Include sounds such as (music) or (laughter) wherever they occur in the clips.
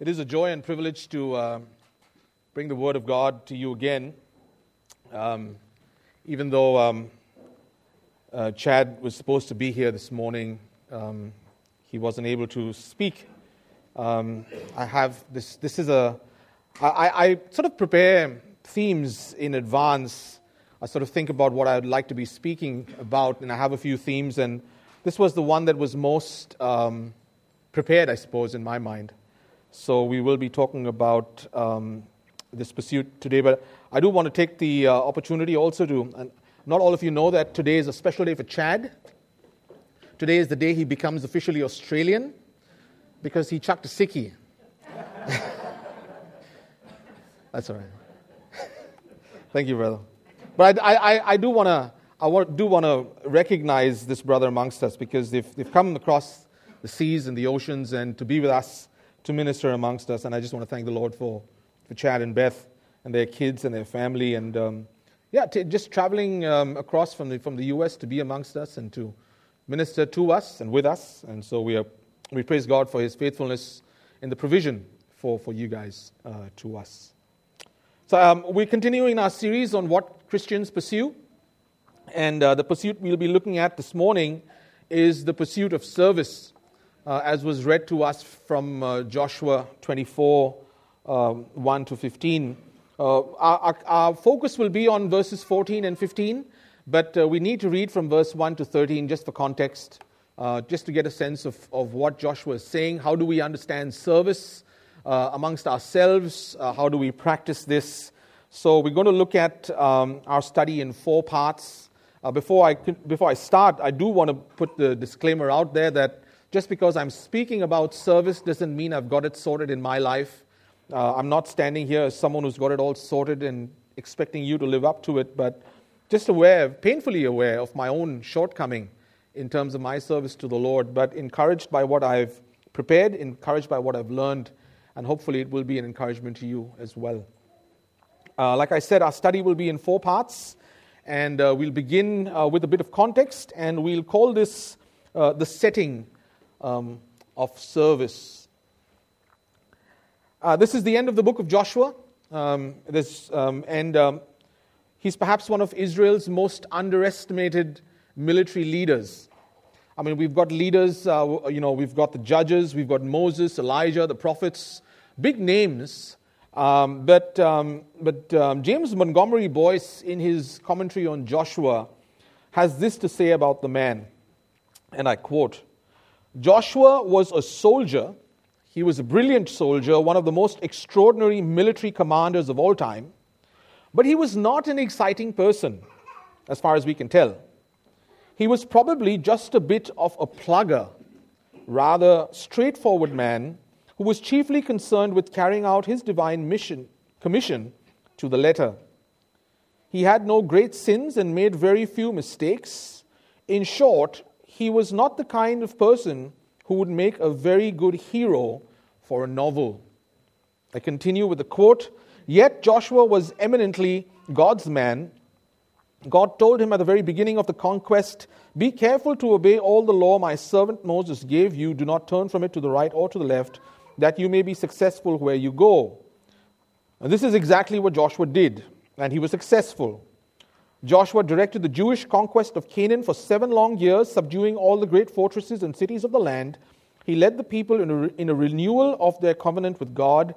It is a joy and privilege to uh, bring the Word of God to you again. Um, even though um, uh, Chad was supposed to be here this morning, um, he wasn't able to speak. Um, I have this, this is a, I, I sort of prepare themes in advance. I sort of think about what I would like to be speaking about, and I have a few themes, and this was the one that was most um, prepared, I suppose, in my mind. So we will be talking about um, this pursuit today. But I do want to take the uh, opportunity also to, and not all of you know that today is a special day for Chad. Today is the day he becomes officially Australian because he chucked a sickie. (laughs) That's all right. (laughs) Thank you, brother. But I, I, I do want to I do want to recognize this brother amongst us because they've, they've come across the seas and the oceans and to be with us to minister amongst us. And I just want to thank the Lord for, for Chad and Beth and their kids and their family. And um, yeah, t- just traveling um, across from the, from the U.S. to be amongst us and to minister to us and with us. And so we, are, we praise God for his faithfulness in the provision for, for you guys uh, to us. So um, we're continuing our series on what Christians pursue. And uh, the pursuit we'll be looking at this morning is the pursuit of service uh, as was read to us from uh, Joshua 24 um, 1 to 15. Uh, our, our, focus will be on verses 14 and 15, but uh, we need to read from verse 1 to 13 just for context, uh, just to get a sense of, of what Joshua is saying. How do we understand service amongst ourselves? how do we practice this? So, we're going to look at um, our study in four parts. Uh, before, I, before I start, I do want to put the disclaimer out there that just because I'm speaking about service doesn't mean I've got it sorted in my life. Uh, I'm not standing here as someone who's got it all sorted and expecting you to live up to it, but just aware, painfully aware of my own shortcoming in terms of my service to the Lord, but encouraged by what I've prepared, encouraged by what I've learned, and hopefully it will be an encouragement to you as well. Uh, like I said, our study will be in four parts, and uh, we'll begin uh, with a bit of context, and we'll call this uh, the setting um, of service. Uh, this is the end of the book of Joshua, um, this, um, and um, he's perhaps one of Israel's most underestimated military leaders. I mean, we've got leaders, uh, you know, we've got the judges, we've got Moses, Elijah, the prophets, big names. Um, but um, but um, James Montgomery Boice, in his commentary on Joshua, has this to say about the man, and I quote Joshua was a soldier. He was a brilliant soldier, one of the most extraordinary military commanders of all time. But he was not an exciting person, as far as we can tell. He was probably just a bit of a plugger, rather straightforward man who was chiefly concerned with carrying out his divine mission, commission to the letter. He had no great sins and made very few mistakes. In short, he was not the kind of person who would make a very good hero for a novel. I continue with the quote Yet Joshua was eminently God's man. God told him at the very beginning of the conquest Be careful to obey all the law my servant Moses gave you. Do not turn from it to the right or to the left, that you may be successful where you go. And this is exactly what Joshua did, and he was successful. Joshua directed the Jewish conquest of Canaan for seven long years, subduing all the great fortresses and cities of the land. He led the people in a, in a renewal of their covenant with God.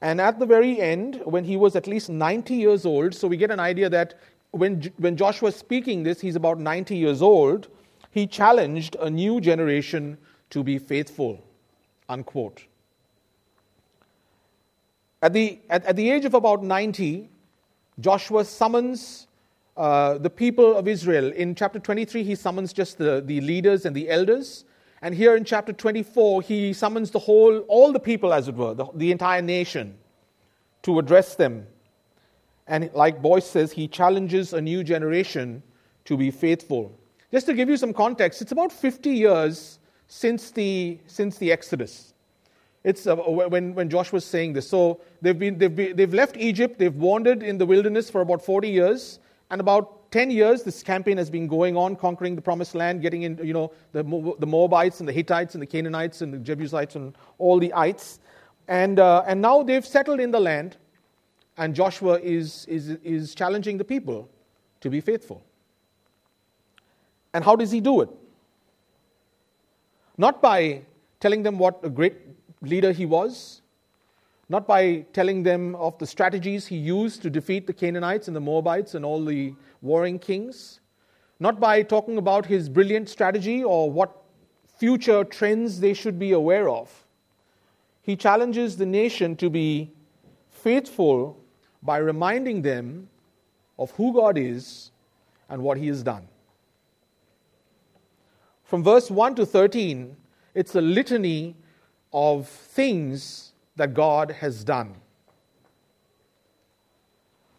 And at the very end, when he was at least 90 years old, so we get an idea that when, when Joshua is speaking this, he's about 90 years old, he challenged a new generation to be faithful. Unquote. At the, at, at the age of about 90, Joshua summons uh, the people of Israel. In chapter 23, he summons just the, the leaders and the elders. And here in chapter 24, he summons the whole, all the people, as it were, the, the entire nation, to address them. And like Boice says, he challenges a new generation to be faithful. Just to give you some context, it's about 50 years since the, since the Exodus. It's uh, when, when Joshua was saying this. So they've, been, they've, been, they've left Egypt, they've wandered in the wilderness for about 40 years, and about 10 years, this campaign has been going on, conquering the promised land, getting in, you know, the, the Moabites and the Hittites and the Canaanites and the Jebusites and all the ites. And, uh, and now they've settled in the land, and Joshua is, is, is challenging the people to be faithful. And how does he do it? Not by telling them what a great leader he was, not by telling them of the strategies he used to defeat the Canaanites and the Moabites and all the warring kings, not by talking about his brilliant strategy or what future trends they should be aware of. He challenges the nation to be faithful by reminding them of who God is and what he has done. From verse 1 to 13, it's a litany of things that God has done.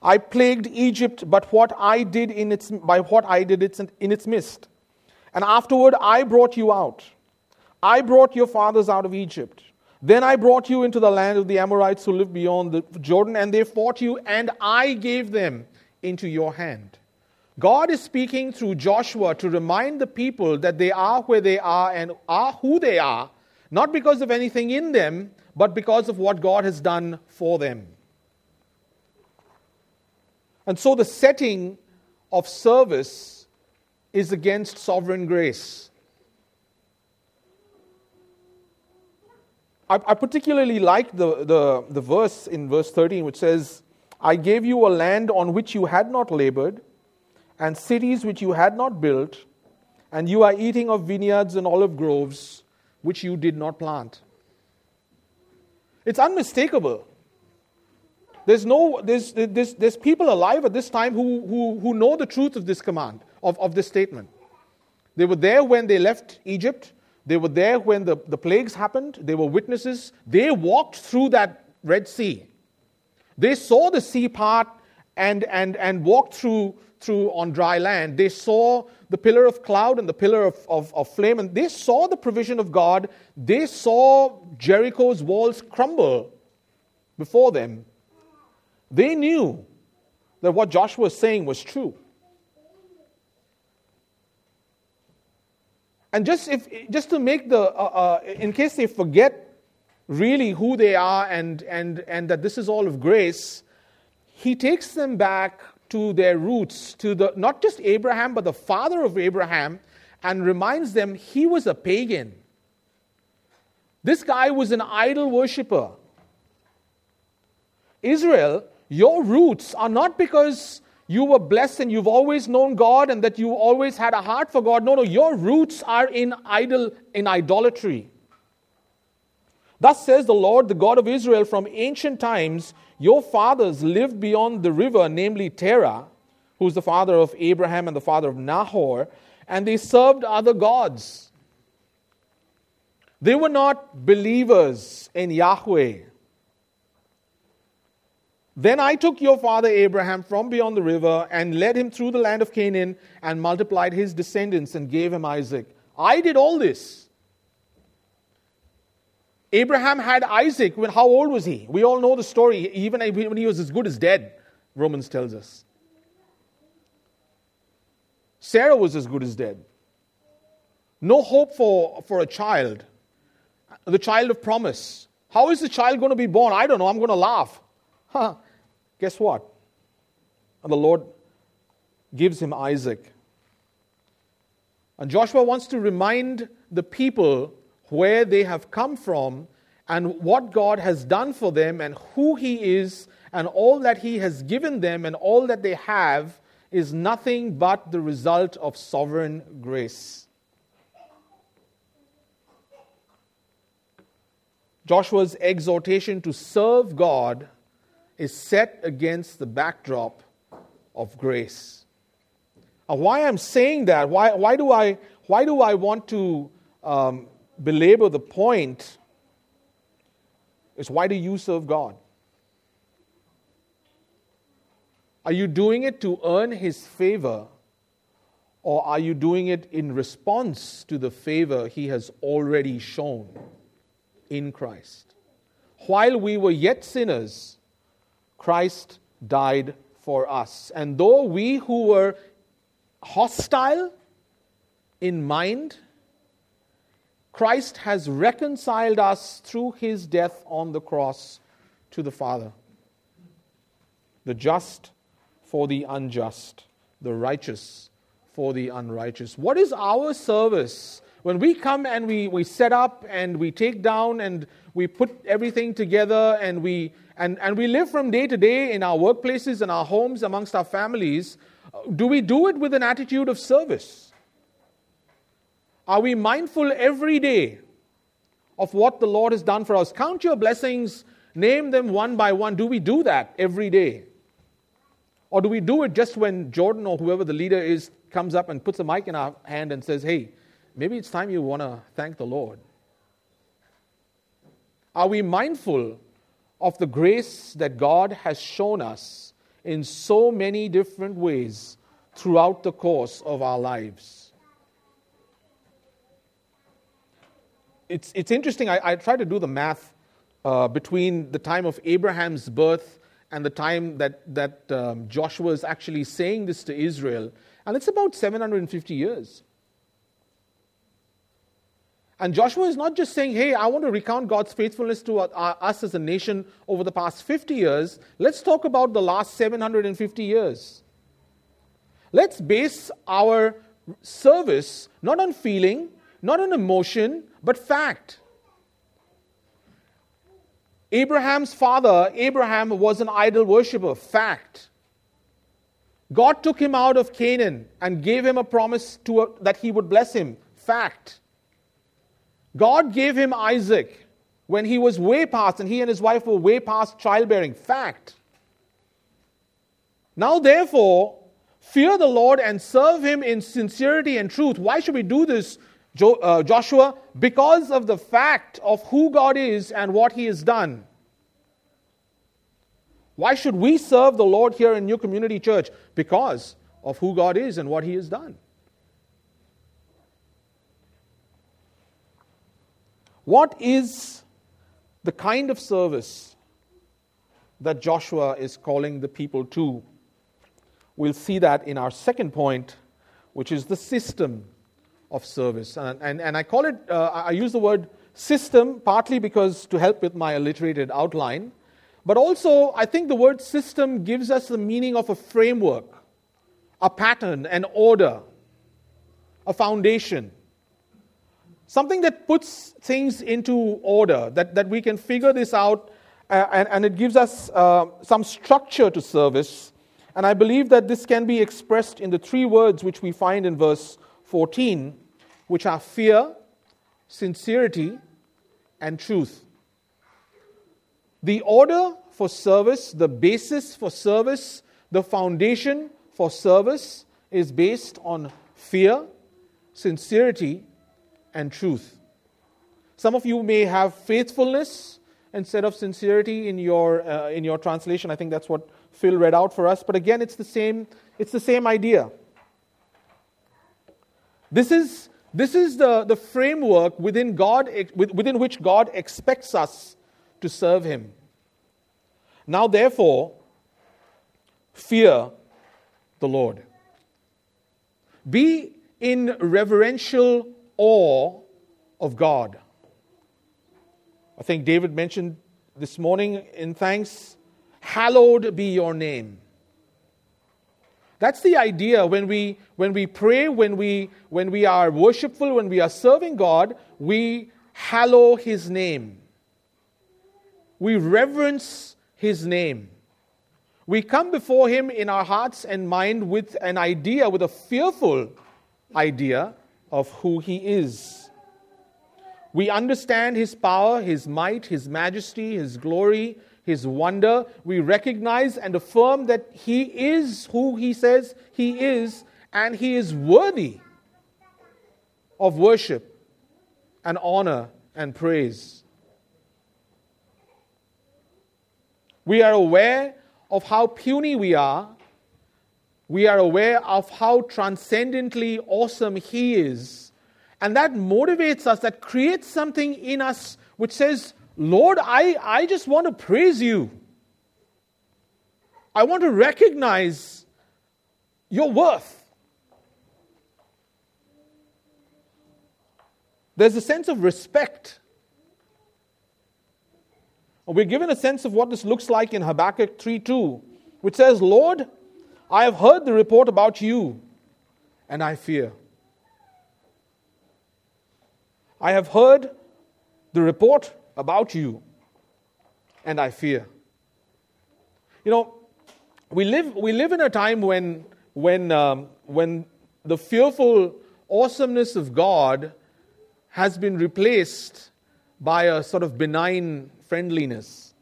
I plagued Egypt, but what I did in its, by what I did in its midst. And afterward I brought you out. I brought your fathers out of Egypt. Then I brought you into the land of the Amorites who live beyond the Jordan, and they fought you, and I gave them into your hand. God is speaking through Joshua to remind the people that they are where they are and are who they are, not because of anything in them, but because of what God has done for them. And so the setting of service is against sovereign grace. I, I, particularly like the, the, the verse in verse 13 which says, I gave you a land on which you had not labored, and cities which you had not built, and you are eating of vineyards and olive groves which you did not plant. It's unmistakable. There's, no, there's, there's, there's people alive at this time who, who, who know the truth of this command, of, of this statement. They were there when they left Egypt. They were there when the, the plagues happened. They were witnesses. They walked through that Red Sea. They saw the sea part and, and, and walked through, through on dry land. They saw the pillar of cloud and the pillar of, of, of flame, and they saw the provision of God. They saw Jericho's walls crumble before them. They knew that what Joshua was saying was true. And just, if, just to make the, uh, uh, in case they forget really who they are and, and, and that this is all of grace, he takes them back to their roots, to the, not just Abraham, but the father of Abraham, and reminds them he was a pagan. This guy was an idol worshiper. Israel, your roots are not because you were blessed and you've always known God and that you always had a heart for God. No, no, your roots are in idol in idolatry. Thus says the Lord, the God of Israel, from ancient times, your fathers lived beyond the river, namely Terah, who's the father of Abraham and the father of Nahor, and they served other gods. They were not believers in Yahweh. Then I took your father Abraham from beyond the river and led him through the land of Canaan and multiplied his descendants and gave him Isaac. I did all this. Abraham had Isaac when how old was he? We all know the story. Even when he was as good as dead, Romans tells us. Sarah was as good as dead. No hope for, for a child. The child of promise. How is the child going to be born? I don't know. I'm going to laugh. Huh. Guess what? And the Lord gives him Isaac. And Joshua wants to remind the people where they have come from and what God has done for them and who He is and all that He has given them and all that they have is nothing but the result of sovereign grace. Joshua's exhortation to serve God is set against the backdrop of grace. Now, why I'm saying that, why, why, do, I, why do I want to um, belabor the point is why do you serve God? Are you doing it to earn His favor, or are you doing it in response to the favor He has already shown in Christ? While we were yet sinners, Christ died for us. And though we who were hostile in mind Christ has reconciled us through his death on the cross to the Father. The just for the unjust, the righteous for the unrighteous. What is our service? When we come and we, we set up and we take down and we put everything together and we, and, and we live from day to day in our workplaces and our homes amongst our families, uh, do we do it with an attitude of service? Are we mindful every day of what the Lord has done for us? Count your blessings, name them one by one. Do we do that every day? Or do we do it just when Jordan or whoever the leader is comes up and puts a mic in our hand and says, hey, maybe it's time you want to thank the Lord? Are we mindful of the grace that God has shown us in so many different ways throughout the course of our lives? It's, it's interesting, I, I try to do the math uh, between the time of Abraham's birth and the time that, that um, Joshua is actually saying this to Israel. And it's about 750 years. And Joshua is not just saying, hey, I want to recount God's faithfulness to us as a nation over the past 50 years. Let's talk about the last 750 years. Let's base our service not on feeling, not on emotion, but fact. Abraham's father, Abraham, was an idol worshiper. Fact. God took him out of Canaan and gave him a promise to a, that he would bless him. Fact. God gave him Isaac when he was way past, and he and his wife were way past childbearing. Fact. Now, therefore, fear the Lord and serve him in sincerity and truth. Why should we do this? Jo- uh, Joshua, because of the fact of who God is and what He has done. Why should we serve the Lord here in New Community Church? Because of who God is and what He has done. What is the kind of service that Joshua is calling the people to? We'll see that in our second point, which is the system of service. And, and, and I call it, uh, I use the word system partly because to help with my alliterated outline, but also I think the word system gives us the meaning of a framework, a pattern, an order, a foundation. Something that puts things into order, that, that we can figure this out, uh, and, and it gives us uh, some structure to service. And I believe that this can be expressed in the three words which we find in verse 14 which are fear, sincerity, and truth. The order for service, the basis for service, the foundation for service is based on fear, sincerity, and truth. Some of you may have faithfulness instead of sincerity in your, uh, in your translation. I think that's what Phil read out for us. But again, it's the same, it's the same idea. This is this is the, the framework within, God, within which God expects us to serve Him. Now, therefore, fear the Lord. Be in reverential awe of God. I think David mentioned this morning in thanks, hallowed be your name. That's the idea when we, when we pray, when we, when we are worshipful, when we are serving God, we hallow His name. We reverence His name. We come before Him in our hearts and mind with an idea, with a fearful idea of who He is. We understand His power, His might, His majesty, His glory, his wonder, we recognize and affirm that he is who he says he is, and he is worthy of worship and honor and praise. We are aware of how puny we are. We are aware of how transcendently awesome He is. And that motivates us, that creates something in us which says, Lord, I, I just want to praise you. I want to recognize your worth. There's a sense of respect. We're given a sense of what this looks like in Habakkuk 3:2, which says, Lord, I have heard the report about you, and I fear. I have heard the report about you, and I fear. You know, we live, we live in a time when, when, um, when the fearful awesomeness of God has been replaced by a sort of benign friendliness.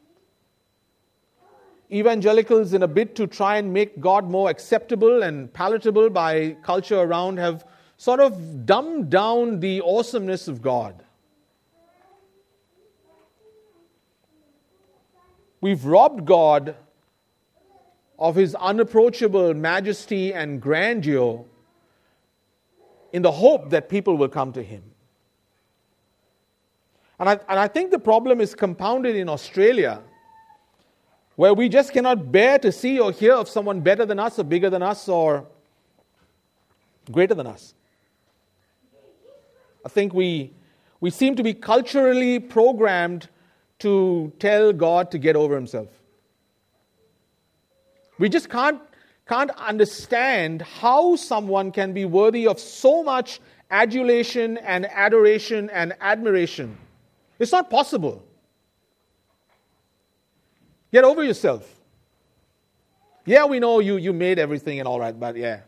Evangelicals, in a bid to try and make God more acceptable and palatable by culture around, have sort of dumbed down the awesomeness of God. We've robbed God of his unapproachable majesty and grandeur in the hope that people will come to him. And I, and I think the problem is compounded in Australia, where we just cannot bear to see or hear of someone better than us, or bigger than us, or greater than us. I think we, we seem to be culturally programmed to tell God to get over himself. We just can't, can't understand how someone can be worthy of so much adulation and adoration and admiration. It's not possible. Get over yourself. Yeah, we know you, you made everything and all right, but yeah.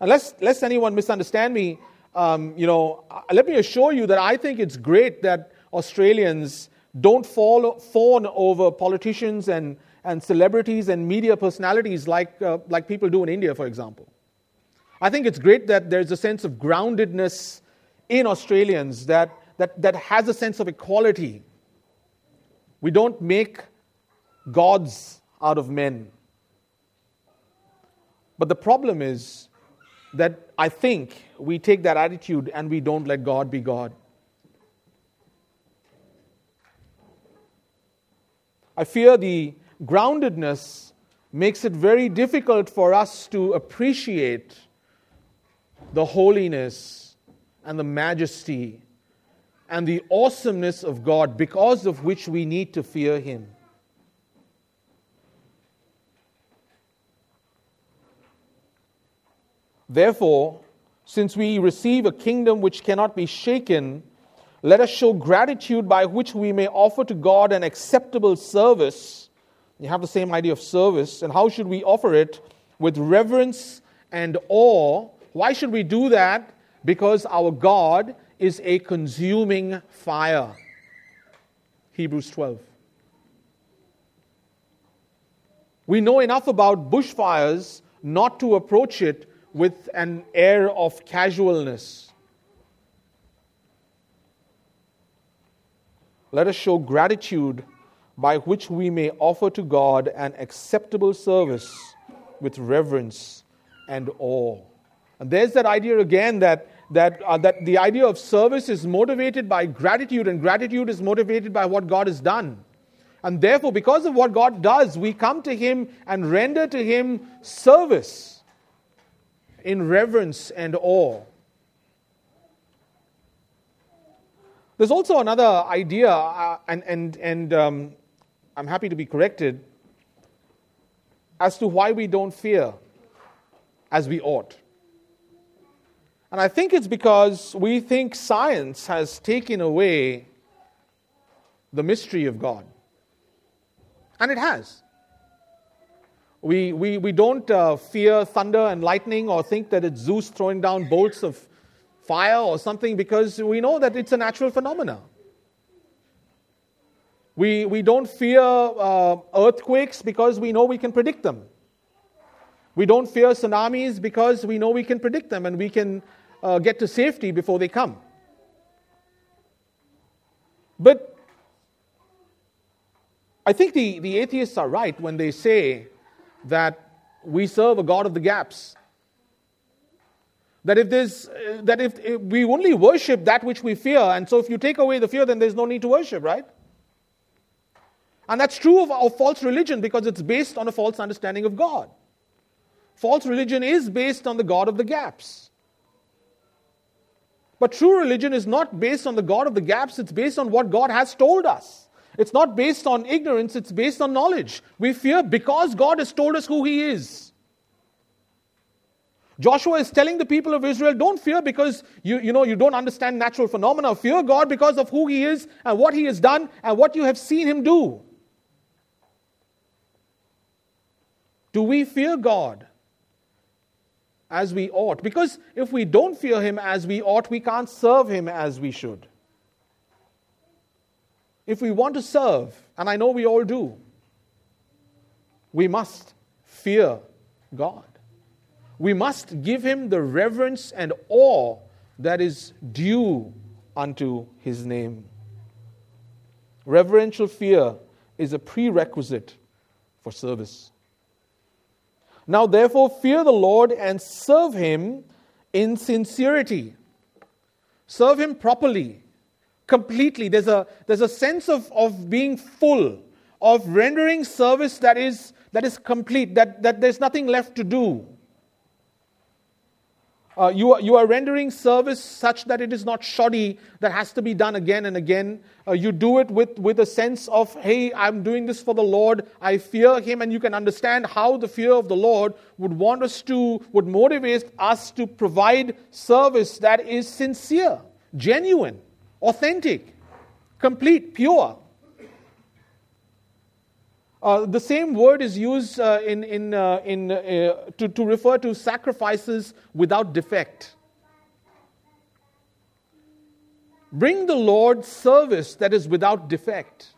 Unless, lest anyone misunderstand me, um, you know, uh, let me assure you that I think it's great that Australians don't fall, fawn over politicians and, and celebrities and media personalities like, uh, like people do in India, for example. I think it's great that there's a sense of groundedness in Australians that, that, that has a sense of equality. We don't make gods out of men. But the problem is that I think we take that attitude and we don't let God be God. I fear the groundedness makes it very difficult for us to appreciate the holiness and the majesty and the awesomeness of God because of which we need to fear Him. Therefore, since we receive a kingdom which cannot be shaken, let us show gratitude by which we may offer to God an acceptable service. You have the same idea of service. And how should we offer it? With reverence and awe. Why should we do that? Because our God is a consuming fire. Hebrews 12. We know enough about bushfires not to approach it with an air of casualness. let us show gratitude by which we may offer to God an acceptable service with reverence and awe. And there's that idea again that, that, uh, that the idea of service is motivated by gratitude, and gratitude is motivated by what God has done. And therefore, because of what God does, we come to Him and render to Him service in reverence and awe. There's also another idea, uh, and, and, and um, I'm happy to be corrected, as to why we don't fear as we ought. And I think it's because we think science has taken away the mystery of God. And it has. We, we, we don't uh, fear thunder and lightning or think that it's Zeus throwing down bolts of fire or something because we know that it's a natural phenomenon. We, we don't fear uh, earthquakes because we know we can predict them. We don't fear tsunamis because we know we can predict them and we can uh, get to safety before they come. But I think the, the atheists are right when they say that we serve a God of the gaps. That if there's uh, that if, if we only worship that which we fear, and so if you take away the fear, then there's no need to worship, right? And that's true of, of false religion because it's based on a false understanding of God. False religion is based on the God of the gaps. But true religion is not based on the God of the gaps, it's based on what God has told us. It's not based on ignorance, it's based on knowledge. We fear because God has told us who He is. Joshua is telling the people of Israel, don't fear because you, you know you don't understand natural phenomena. Fear God because of who He is and what He has done and what you have seen Him do. Do we fear God as we ought? Because if we don't fear Him as we ought, we can't serve Him as we should. If we want to serve, and I know we all do, we must fear God. We must give him the reverence and awe that is due unto his name. Reverential fear is a prerequisite for service. Now, therefore, fear the Lord and serve him in sincerity. Serve him properly, completely. There's a, there's a sense of, of being full, of rendering service that is, that is complete, that, that there's nothing left to do. Uh, you, are, you are rendering service such that it is not shoddy, that has to be done again and again. Uh, you do it with, with a sense of, hey, I'm doing this for the Lord. I fear Him, and you can understand how the fear of the Lord would want us to, would motivate us to provide service that is sincere, genuine, authentic, complete, pure. Uh, the same word is used uh, in, in, uh, in, uh, to, to refer to sacrifices without defect. Bring the Lord service that is without defect.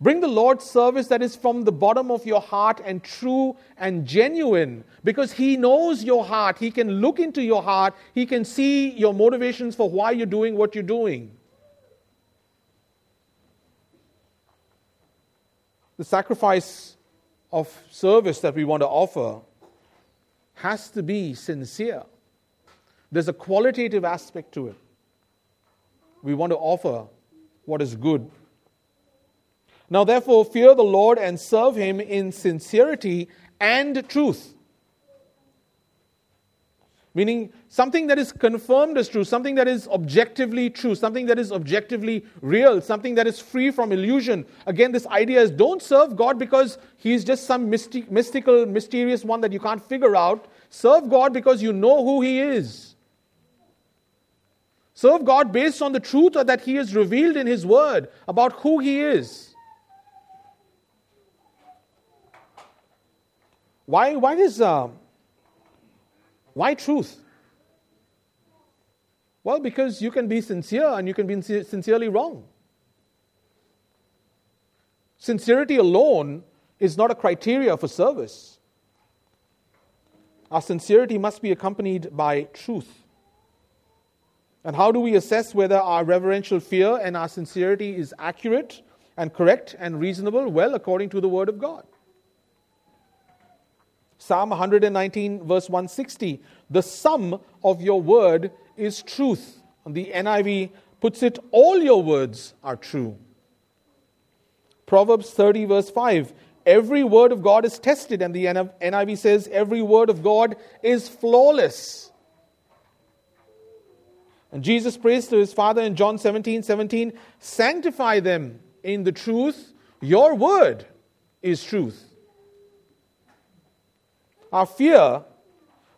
Bring the Lord service that is from the bottom of your heart and true and genuine because He knows your heart. He can look into your heart. He can see your motivations for why you're doing what you're doing. the sacrifice of service that we want to offer has to be sincere. There's a qualitative aspect to it. We want to offer what is good. Now, therefore, fear the Lord and serve Him in sincerity and truth meaning something that is confirmed as true, something that is objectively true, something that is objectively real, something that is free from illusion. Again, this idea is don't serve God because He's just some mystic, mystical, mysterious one that you can't figure out. Serve God because you know who He is. Serve God based on the truth that He has revealed in His Word about who He is. Why, why is uh, why truth? Well, because you can be sincere and you can be sincerely wrong. Sincerity alone is not a criteria for service. Our sincerity must be accompanied by truth. And how do we assess whether our reverential fear and our sincerity is accurate and correct and reasonable? Well, according to the Word of God. Psalm 119, verse 160. The sum of your word is truth. And the NIV puts it, all your words are true. Proverbs 30, verse 5. Every word of God is tested, and the NIV says, every word of God is flawless. And Jesus prays to his Father in John 17, 17, sanctify them in the truth. Your word is truth. Our fear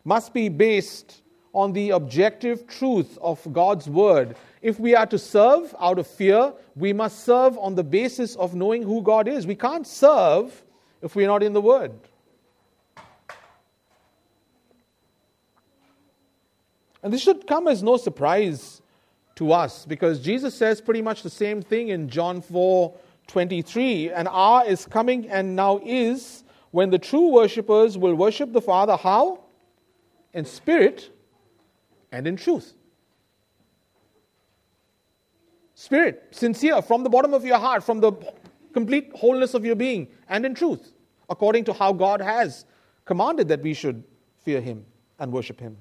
must be based on the objective truth of God's word. If we are to serve out of fear, we must serve on the basis of knowing who God is. We can't serve if we're not in the word. And this should come as no surprise to us because Jesus says pretty much the same thing in John 4 23. An hour is coming and now is when the true worshippers will worship the Father how? In spirit and in truth. Spirit, sincere, from the bottom of your heart, from the complete wholeness of your being, and in truth, according to how God has commanded that we should fear Him and worship Him.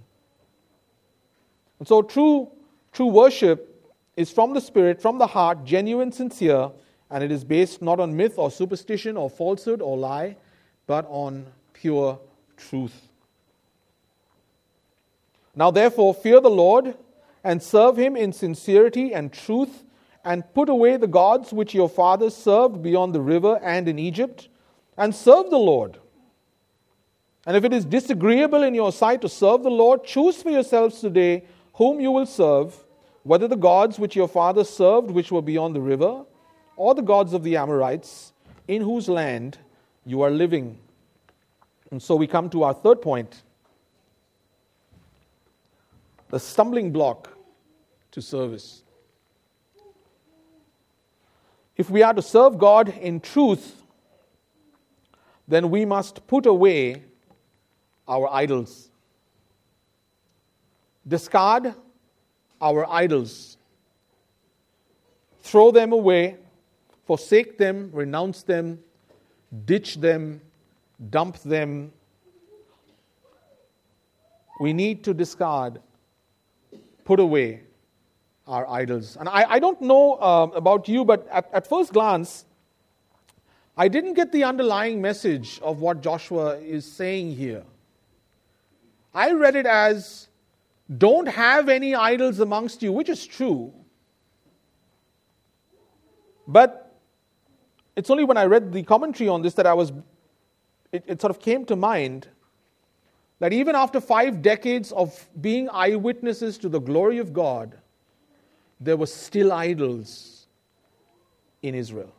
And so, true, true worship is from the Spirit, from the heart, genuine, sincere, and it is based not on myth or superstition or falsehood or lie, but on pure truth. Now, therefore, fear the Lord and serve him in sincerity and truth, and put away the gods which your fathers served beyond the river and in Egypt, and serve the Lord. And if it is disagreeable in your sight to serve the Lord, choose for yourselves today whom you will serve, whether the gods which your fathers served, which were beyond the river, or the gods of the Amorites, in whose land you are living. And so we come to our third point the stumbling block to service. If we are to serve God in truth, then we must put away our idols. Discard our idols. Throw them away, forsake them, renounce them, ditch them, dump them. We need to discard put away our idols. And I, I don't know uh, about you, but at, at first glance, I didn't get the underlying message of what Joshua is saying here. I read it as don't have any idols amongst you, which is true. But it's only when I read the commentary on this that I was, it, it sort of came to mind that even after five decades of being eyewitnesses to the glory of God, there were still idols in Israel.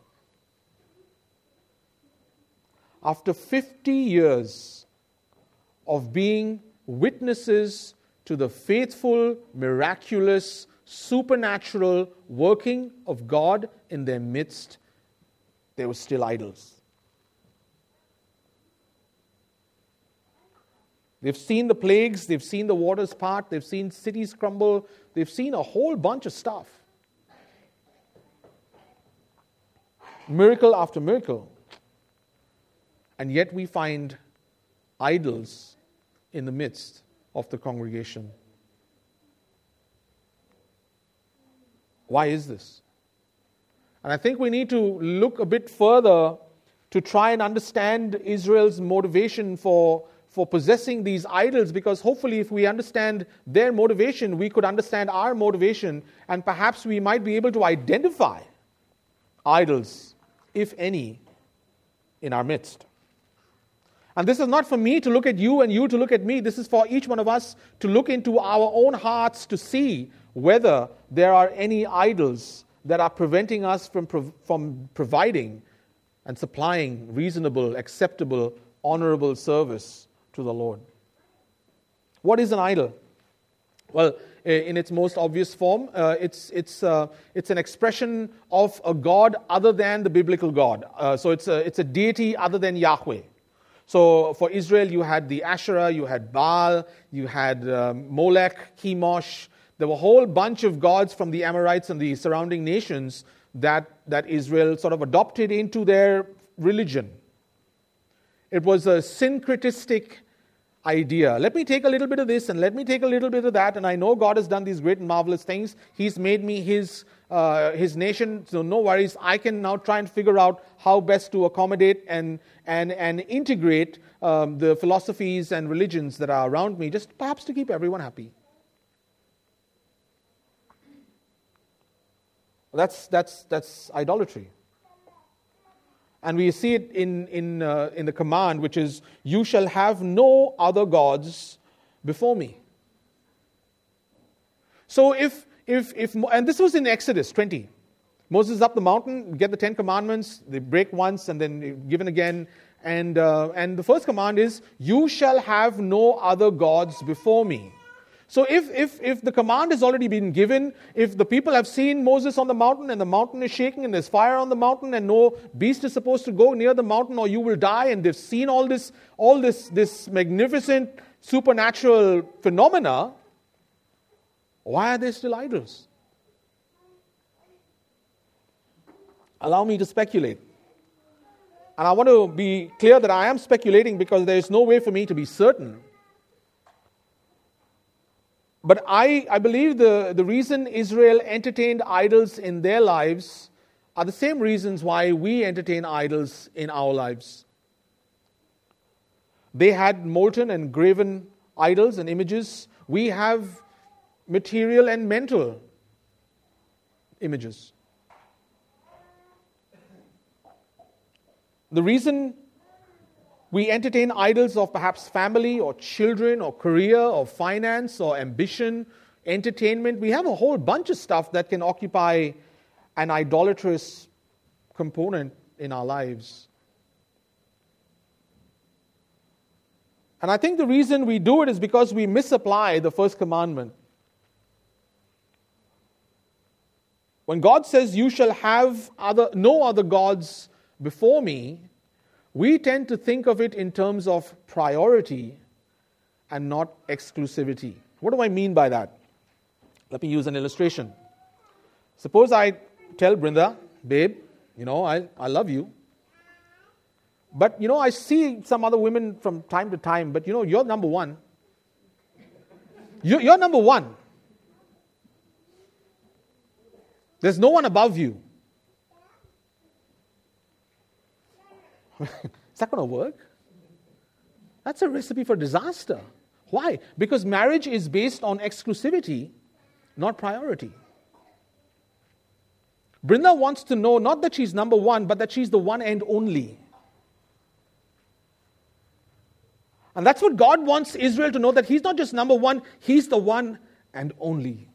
After 50 years of being witnesses to the faithful, miraculous, supernatural working of God in their midst, there were still idols. They've seen the plagues, they've seen the waters part, they've seen cities crumble, they've seen a whole bunch of stuff. Miracle after miracle. And yet we find idols in the midst of the congregation. Why is this? And I think we need to look a bit further to try and understand Israel's motivation for for possessing these idols because hopefully, if we understand their motivation, we could understand our motivation and perhaps we might be able to identify idols, if any, in our midst. And this is not for me to look at you and you to look at me. This is for each one of us to look into our own hearts to see whether there are any idols that are preventing us from, from providing and supplying reasonable, acceptable, honorable service to the Lord. What is an idol? Well, in its most obvious form, uh, it's, it's, uh, it's an expression of a God other than the biblical God. Uh, so it's a, it's a deity other than Yahweh. So for Israel, you had the Asherah, you had Baal, you had um, Molech, Chemosh. There were a whole bunch of gods from the Amorites and the surrounding nations that, that Israel sort of adopted into their religion. It was a syncretistic idea. Let me take a little bit of this and let me take a little bit of that. And I know God has done these great and marvelous things. He's made me His, uh, his nation, so no worries. I can now try and figure out how best to accommodate and, and, and integrate um, the philosophies and religions that are around me, just perhaps to keep everyone happy. That's, that's, that's idolatry. And we see it in, in, uh, in the command, which is, You shall have no other gods before me. So if, if, if, and this was in Exodus 20. Moses is up the mountain, get the Ten Commandments, they break once and then given again. And, uh, and the first command is, You shall have no other gods before me. So if, if, if the command has already been given, if the people have seen Moses on the mountain and the mountain is shaking and there's fire on the mountain and no beast is supposed to go near the mountain or you will die, and they've seen all this, all this, this magnificent supernatural phenomena, why are they still idols? Allow me to speculate. And I want to be clear that I am speculating because there is no way for me to be certain. But I, I believe the, the reason Israel entertained idols in their lives are the same reasons why we entertain idols in our lives. They had molten and graven idols and images we have material and mental images. The reason we entertain idols of perhaps family or children or career or finance or ambition, entertainment, we have a whole bunch of stuff that can occupy an idolatrous component in our lives. And I think the reason we do it is because we misapply the first commandment. When God says, You shall have other, no other gods before me, we tend to think of it in terms of priority and not exclusivity. What do I mean by that? Let me use an illustration. Suppose I tell Brinda, babe, you know, I, I love you. But, you know, I see some other women from time to time, but, you know, you're number one. You're, you're number one. There's no one above you. (laughs) Is that going to work? That's a recipe for disaster. Why? Because marriage is based on exclusivity, not priority. Brinda wants to know not that she's number one, but that she's the one and only. And that's what God wants Israel to know that He's not just number one, He's the one and only.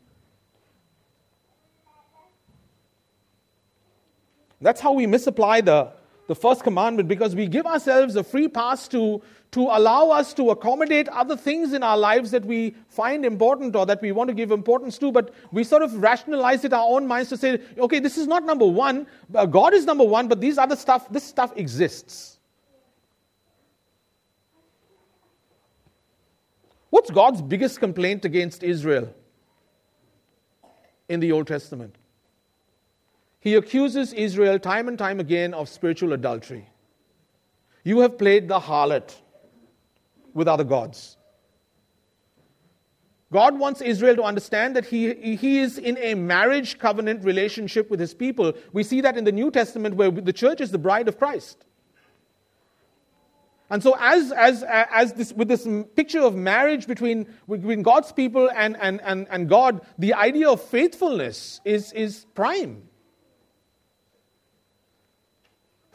That's how we misapply the, the first commandment because we give ourselves a free pass to, to allow us to accommodate other things in our lives that we find important or that we want to give importance to, but we sort of rationalize it in our own minds to say, okay, this is not number one, uh, God is number one, but these other stuff, this stuff exists. What's God's biggest complaint against Israel in the Old Testament? He accuses Israel time and time again of spiritual adultery. You have played the harlot with other gods. God wants Israel to understand that he, he is in a marriage covenant relationship with his people. We see that in the New Testament where the church is the bride of Christ. And so, as, as, as this, with this picture of marriage between, between God's people and, and, and, and God, the idea of faithfulness is, is prime.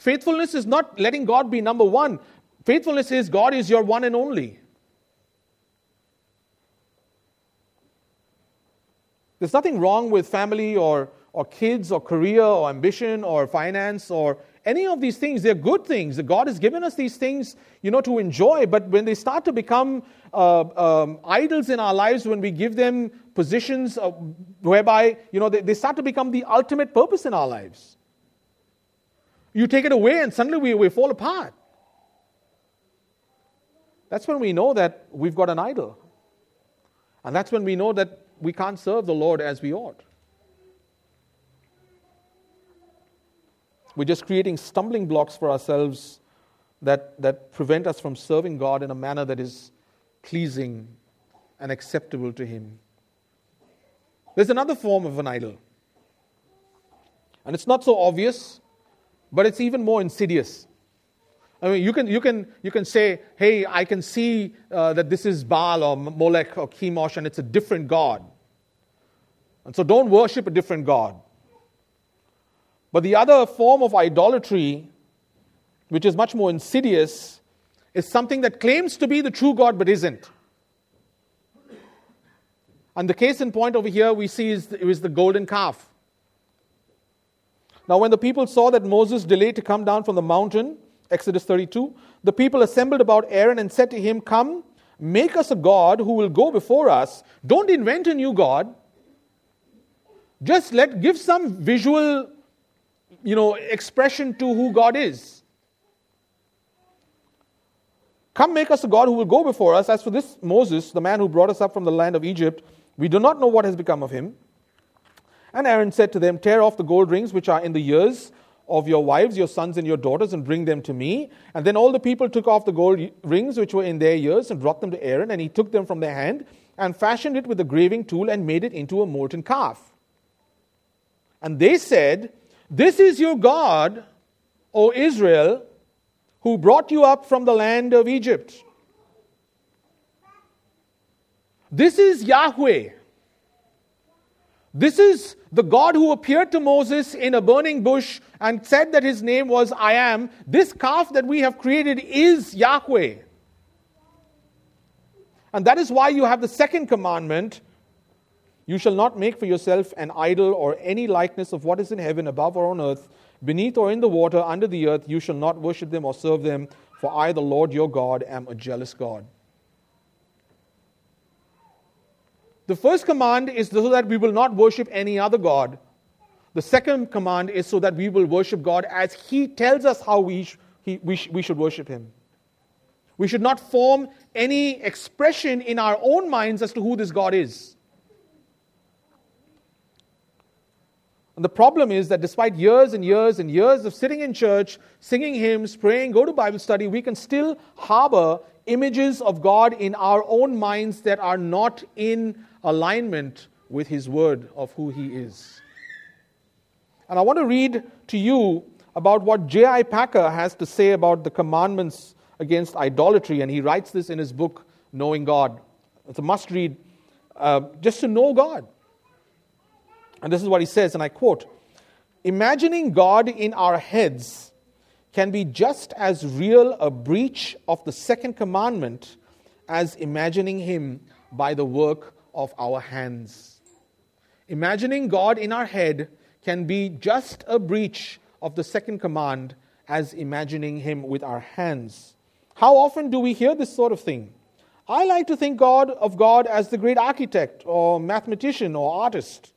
Faithfulness is not letting God be number one. Faithfulness is God is your one and only. There's nothing wrong with family or, or kids or career or ambition or finance or any of these things. They're good things. God has given us these things, you know, to enjoy. But when they start to become uh, um, idols in our lives, when we give them positions uh, whereby, you know, they, they start to become the ultimate purpose in our lives. You take it away and suddenly we, we fall apart. That's when we know that we've got an idol. And that's when we know that we can't serve the Lord as we ought. We're just creating stumbling blocks for ourselves that, that prevent us from serving God in a manner that is pleasing and acceptable to Him. There's another form of an idol. And it's not so obvious, but it's even more insidious. I mean, you can, you can, you can say, hey, I can see uh, that this is Baal or Molech or Chemosh and it's a different God. And so don't worship a different God. But the other form of idolatry, which is much more insidious, is something that claims to be the true God but isn't. And the case in point over here we see is, is the golden calf. Now, when the people saw that Moses delayed to come down from the mountain, Exodus 32. The people assembled about Aaron and said to him, Come, make us a God who will go before us. Don't invent a new God. Just let give some visual, you know, expression to who God is. Come make us a God who will go before us. As for this Moses, the man who brought us up from the land of Egypt, we do not know what has become of him. And Aaron said to them, Tear off the gold rings which are in the ears of your wives, your sons, and your daughters, and bring them to me. And then all the people took off the gold rings which were in their ears and brought them to Aaron, and he took them from their hand and fashioned it with a graving tool and made it into a molten calf. And they said, This is your God, O Israel, who brought you up from the land of Egypt. This is Yahweh. This is the God who appeared to Moses in a burning bush and said that his name was I am. This calf that we have created is Yahweh. And that is why you have the second commandment you shall not make for yourself an idol or any likeness of what is in heaven, above or on earth, beneath or in the water, under the earth. You shall not worship them or serve them, for I, the Lord your God, am a jealous God. The first command is so that we will not worship any other God. The second command is so that we will worship God as He tells us how we, sh- he, we, sh- we should worship Him. We should not form any expression in our own minds as to who this God is. And the problem is that despite years and years and years of sitting in church, singing hymns, praying, go to Bible study, we can still harbor images of God in our own minds that are not in alignment with His word of who He is. And I want to read to you about what J.I. Packer has to say about the commandments against idolatry, and he writes this in his book, Knowing God. It's a must read uh, just to know God. And this is what he says, and I quote Imagining God in our heads can be just as real a breach of the second commandment as imagining Him by the work of our hands. Imagining God in our head can be just a breach of the second command as imagining Him with our hands. How often do we hear this sort of thing? I like to think God of God as the great architect or mathematician or artist.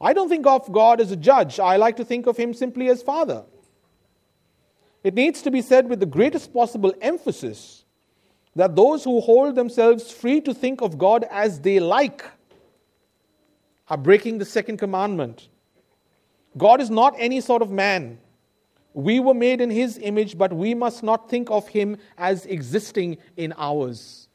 I don't think of God as a judge. I like to think of him simply as Father. It needs to be said with the greatest possible emphasis that those who hold themselves free to think of God as they like are breaking the second commandment. God is not any sort of man. We were made in his image, but we must not think of him as existing in ours.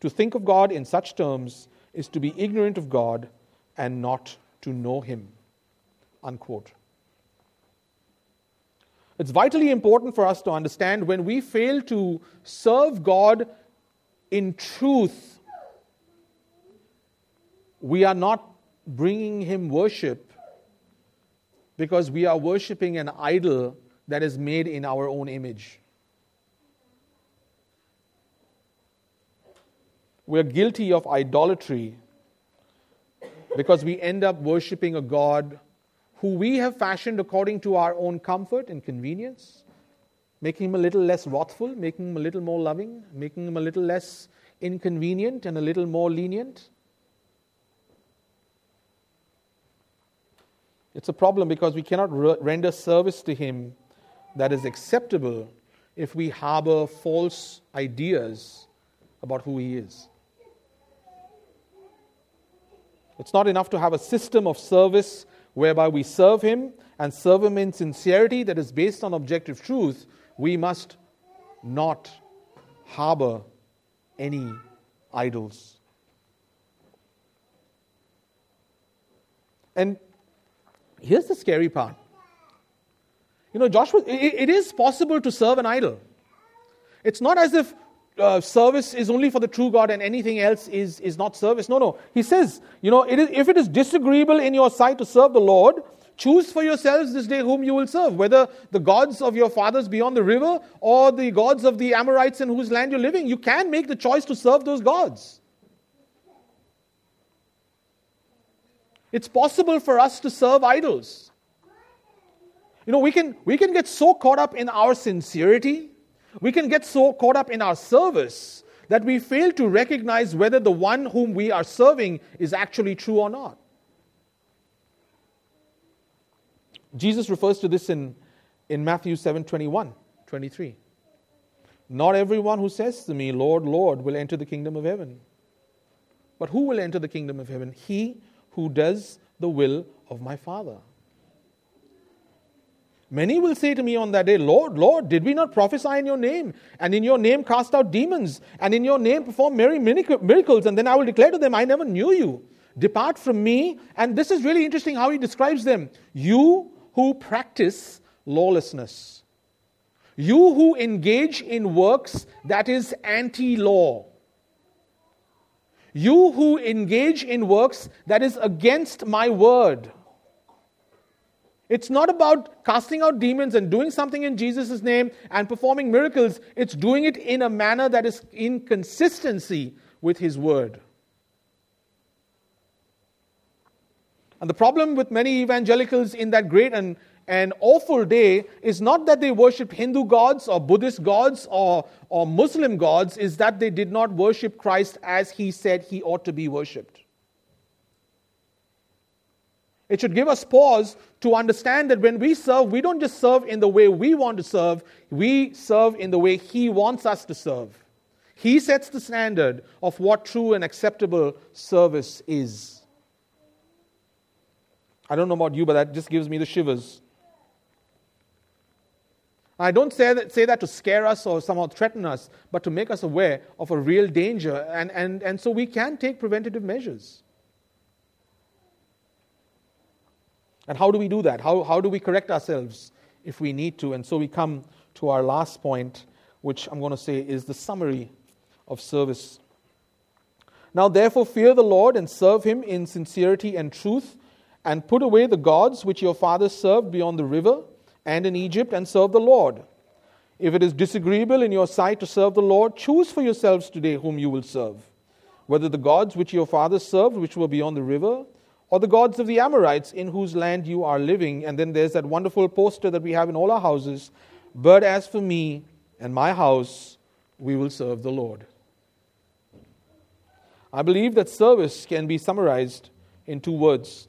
To think of God in such terms is to be ignorant of God and not to know him. Unquote. It's vitally important for us to understand when we fail to serve God in truth, we are not bringing Him worship because we are worshiping an idol that is made in our own image. We're guilty of idolatry because we end up worshiping a God who we have fashioned according to our own comfort and convenience, making him a little less wrathful, making him a little more loving, making him a little less inconvenient and a little more lenient. It's a problem because we cannot re- render service to him that is acceptable if we harbor false ideas about who he is. It's not enough to have a system of service whereby we serve Him and serve Him in sincerity that is based on objective truth. We must not harbor any idols. And here's the scary part. You know, Joshua, it, it is possible to serve an idol. It's not as if uh, service is only for the true God and anything else is, is not service. No, no. He says, you know, it is, if it is disagreeable in your sight to serve the Lord, choose for yourselves this day whom you will serve, whether the gods of your fathers beyond the river or the gods of the Amorites in whose land you're living. You can make the choice to serve those gods. It's possible for us to serve idols. You know, we can, we can get so caught up in our sincerity we can get so caught up in our service that we fail to recognize whether the one whom we are serving is actually true or not. Jesus refers to this in, in Matthew 7 21, 23. Not everyone who says to me, Lord, Lord, will enter the kingdom of heaven. But who will enter the kingdom of heaven? He who does the will of my Father. Many will say to me on that day, Lord, Lord, did we not prophesy in your name? And in your name cast out demons? And in your name perform many miracles? And then I will declare to them, I never knew you. Depart from me. And this is really interesting how he describes them. You who practice lawlessness. You who engage in works that is anti law. You who engage in works that is against my word. It's not about casting out demons and doing something in Jesus' name and performing miracles. It's doing it in a manner that is in consistency with His word. And the problem with many evangelicals in that great and, and awful day is not that they worshipped Hindu gods or Buddhist gods or, or Muslim gods, is that they did not worship Christ as He said He ought to be worshipped. It should give us pause to understand that when we serve, we don't just serve in the way we want to serve, we serve in the way He wants us to serve. He sets the standard of what true and acceptable service is. I don't know about you, but that just gives me the shivers. I don't say that, say that to scare us or somehow threaten us, but to make us aware of a real danger, and, and, and so we can take preventative measures. And how do we do that? How, how do we correct ourselves if we need to? And so we come to our last point, which I'm going to say is the summary of service. Now, therefore, fear the Lord and serve him in sincerity and truth, and put away the gods which your fathers served beyond the river and in Egypt, and serve the Lord. If it is disagreeable in your sight to serve the Lord, choose for yourselves today whom you will serve, whether the gods which your fathers served, which were beyond the river, or the gods of the Amorites in whose land you are living. And then there's that wonderful poster that we have in all our houses. But as for me and my house, we will serve the Lord. I believe that service can be summarized in two words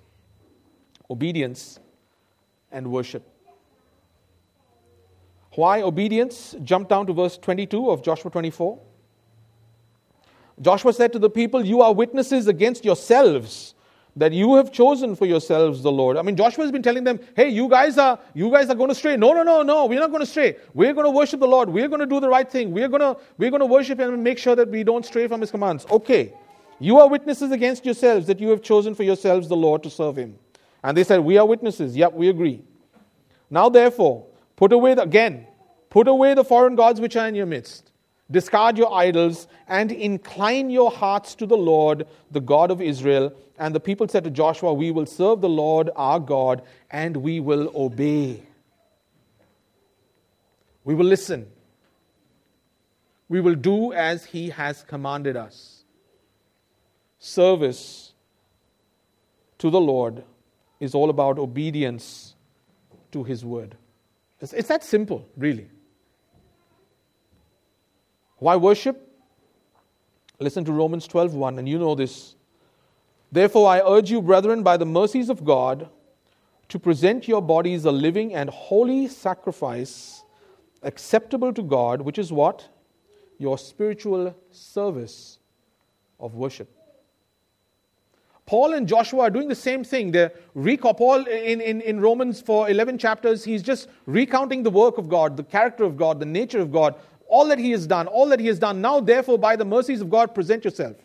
obedience and worship. Why obedience? Jump down to verse 22 of Joshua 24. Joshua said to the people, You are witnesses against yourselves that you have chosen for yourselves the Lord. I mean, Joshua has been telling them, hey, you guys are you guys are going to stray. No, no, no, no, we're not going to stray. We're going to worship the Lord. We're going to do the right thing. We're going to we're going to worship him and make sure that we don't stray from his commands. Okay. You are witnesses against yourselves that you have chosen for yourselves the Lord to serve him. And they said, We are witnesses. Yep, we agree. Now therefore, put away the, again, put away the foreign gods which are in your midst. Discard your idols and incline your hearts to the Lord, the God of Israel. And the people said to Joshua, We will serve the Lord our God and we will obey. We will listen. We will do as he has commanded us. Service to the Lord is all about obedience to his word. It's, that simple, really. Why worship? Listen to Romans 12:1 and you know this. Therefore I urge you brethren by the mercies of God to present your bodies a living and holy sacrifice acceptable to God, which is what? Your spiritual service of worship. Paul and Joshua are doing the same thing. They're recall Paul in, in, in Romans for 11 chapters, he's just recounting the work of God, the character of God, the nature of God, all that he has done, all that he has done. Now, therefore, by the mercies of God, present yourself.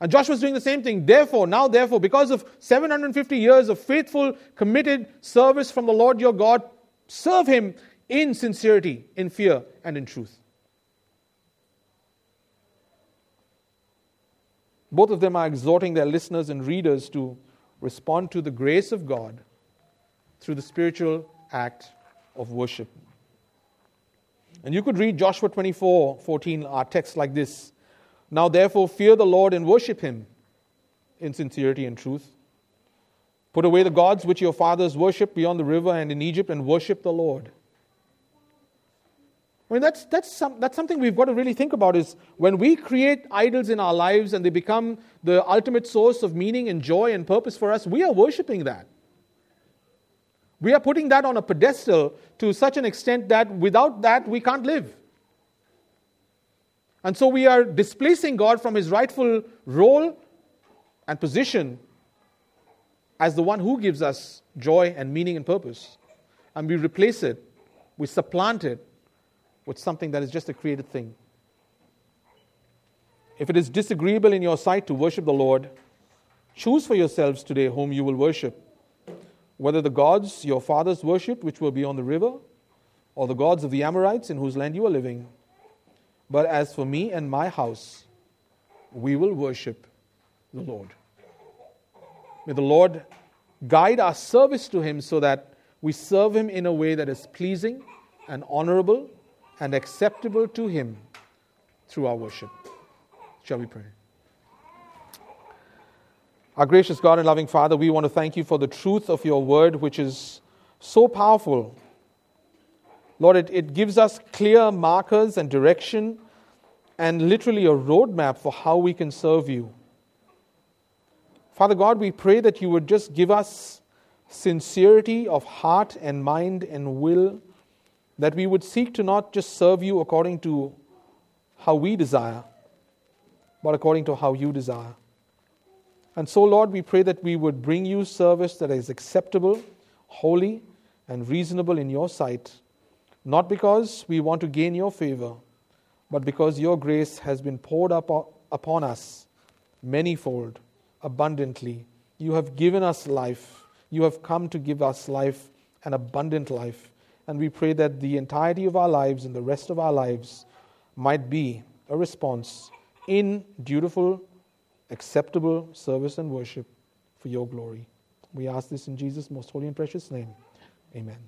And Joshua's doing the same thing. Therefore, now, therefore, because of 750 years of faithful, committed service from the Lord your God, serve him in sincerity, in fear, and in truth. Both of them are exhorting their listeners and readers to respond to the grace of God through the spiritual act of worship. And you could read Joshua 24 14, our text like this Now therefore fear the Lord and worship him in sincerity and truth. Put away the gods which your fathers worshipped beyond the river and in Egypt and worship the Lord. I mean, that's, that's, some, that's something we've got to really think about is when we create idols in our lives and they become the ultimate source of meaning and joy and purpose for us, we are worshiping that. We are putting that on a pedestal to such an extent that without that we can't live. And so we are displacing God from his rightful role and position as the one who gives us joy and meaning and purpose. And we replace it, we supplant it with something that is just a created thing. If it is disagreeable in your sight to worship the Lord, choose for yourselves today whom you will worship whether the gods your fathers worshipped, which were beyond the river, or the gods of the Amorites in whose land you are living. But as for me and my house, we will worship the Lord. May the Lord guide our service to Him so that we serve Him in a way that is pleasing and honorable and acceptable to Him through our worship. Shall we pray? Our gracious God and loving Father, we want to thank you for the truth of your word, which is so powerful. Lord, it, it gives us clear markers and direction and literally a roadmap for how we can serve you. Father God, we pray that you would just give us sincerity of heart and mind and will, that we would seek to not just serve you according to how we desire, but according to how you desire. And so, Lord, we pray that we would bring you service that is acceptable, holy, and reasonable in your sight, not because we want to gain your favor, but because your grace has been poured up upon us manyfold, abundantly. You have given us life. You have come to give us life, an abundant life. And we pray that the entirety of our lives and the rest of our lives might be a response in dutiful acceptable service and worship for your glory. We ask this in Jesus' most holy and precious name. Amen.